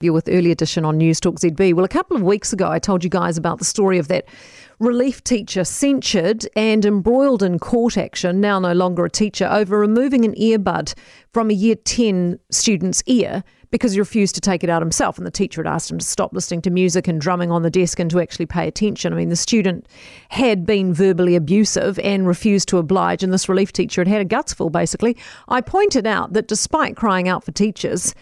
you with early edition on Newstalk ZB. Well, a couple of weeks ago, I told you guys about the story of that relief teacher censured and embroiled in court action, now no longer a teacher, over removing an earbud from a year 10 student's ear because he refused to take it out himself. And the teacher had asked him to stop listening to music and drumming on the desk and to actually pay attention. I mean, the student had been verbally abusive and refused to oblige, and this relief teacher had had a guts full, basically. I pointed out that despite crying out for teachers,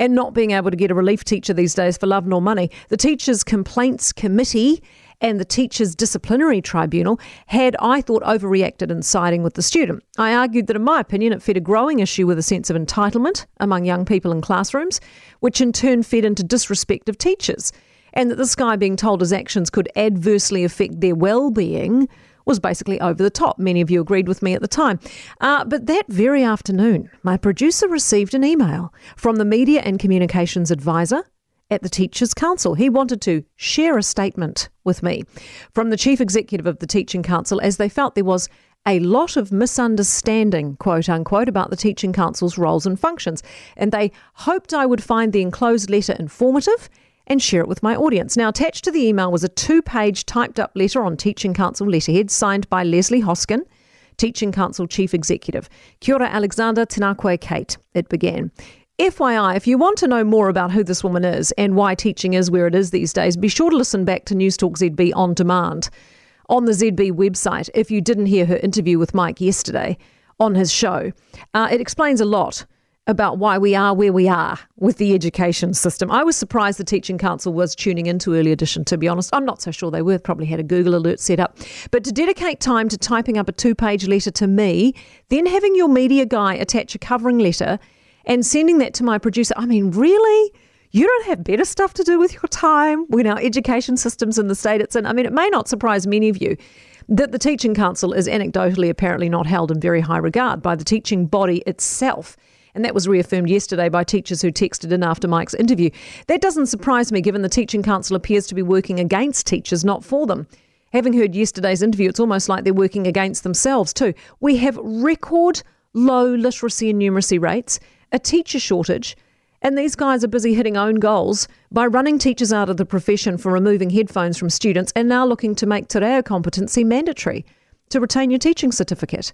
and not being able to get a relief teacher these days for love nor money. The Teachers Complaints Committee and the Teachers Disciplinary Tribunal had, I thought, overreacted in siding with the student. I argued that, in my opinion, it fed a growing issue with a sense of entitlement among young people in classrooms, which in turn fed into disrespect of teachers, and that this guy being told his actions could adversely affect their well being was basically over the top. Many of you agreed with me at the time. Uh, but that very afternoon, my producer received an email from the Media and Communications Advisor at the Teachers Council. He wanted to share a statement with me from the Chief Executive of the Teaching Council as they felt there was a lot of misunderstanding, quote unquote, about the Teaching Council's roles and functions. And they hoped I would find the enclosed letter informative and share it with my audience. Now, attached to the email was a two page typed up letter on Teaching Council letterhead signed by Lesley Hoskin, Teaching Council Chief Executive. Kia ora, Alexander Tēnā koe Kate, it began. FYI, if you want to know more about who this woman is and why teaching is where it is these days, be sure to listen back to Newstalk ZB on demand on the ZB website if you didn't hear her interview with Mike yesterday on his show. Uh, it explains a lot about why we are where we are with the education system. I was surprised the Teaching Council was tuning into Early Edition, to be honest. I'm not so sure they were, probably had a Google alert set up. But to dedicate time to typing up a two page letter to me, then having your media guy attach a covering letter and sending that to my producer, I mean, really? You don't have better stuff to do with your time when our education system's in the state it's in. I mean, it may not surprise many of you that the Teaching Council is anecdotally apparently not held in very high regard by the teaching body itself. And that was reaffirmed yesterday by teachers who texted in after Mike's interview. That doesn't surprise me, given the Teaching Council appears to be working against teachers, not for them. Having heard yesterday's interview, it's almost like they're working against themselves, too. We have record low literacy and numeracy rates, a teacher shortage, and these guys are busy hitting own goals by running teachers out of the profession for removing headphones from students and now looking to make te reo competency mandatory to retain your teaching certificate.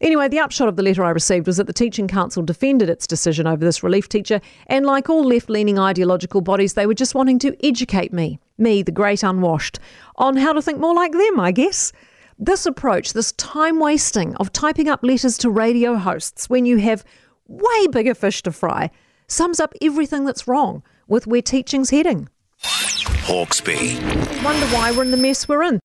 Anyway, the upshot of the letter I received was that the Teaching Council defended its decision over this relief teacher, and like all left leaning ideological bodies, they were just wanting to educate me, me, the great unwashed, on how to think more like them, I guess. This approach, this time wasting of typing up letters to radio hosts when you have way bigger fish to fry, sums up everything that's wrong with where teaching's heading. Hawkesby. Wonder why we're in the mess we're in.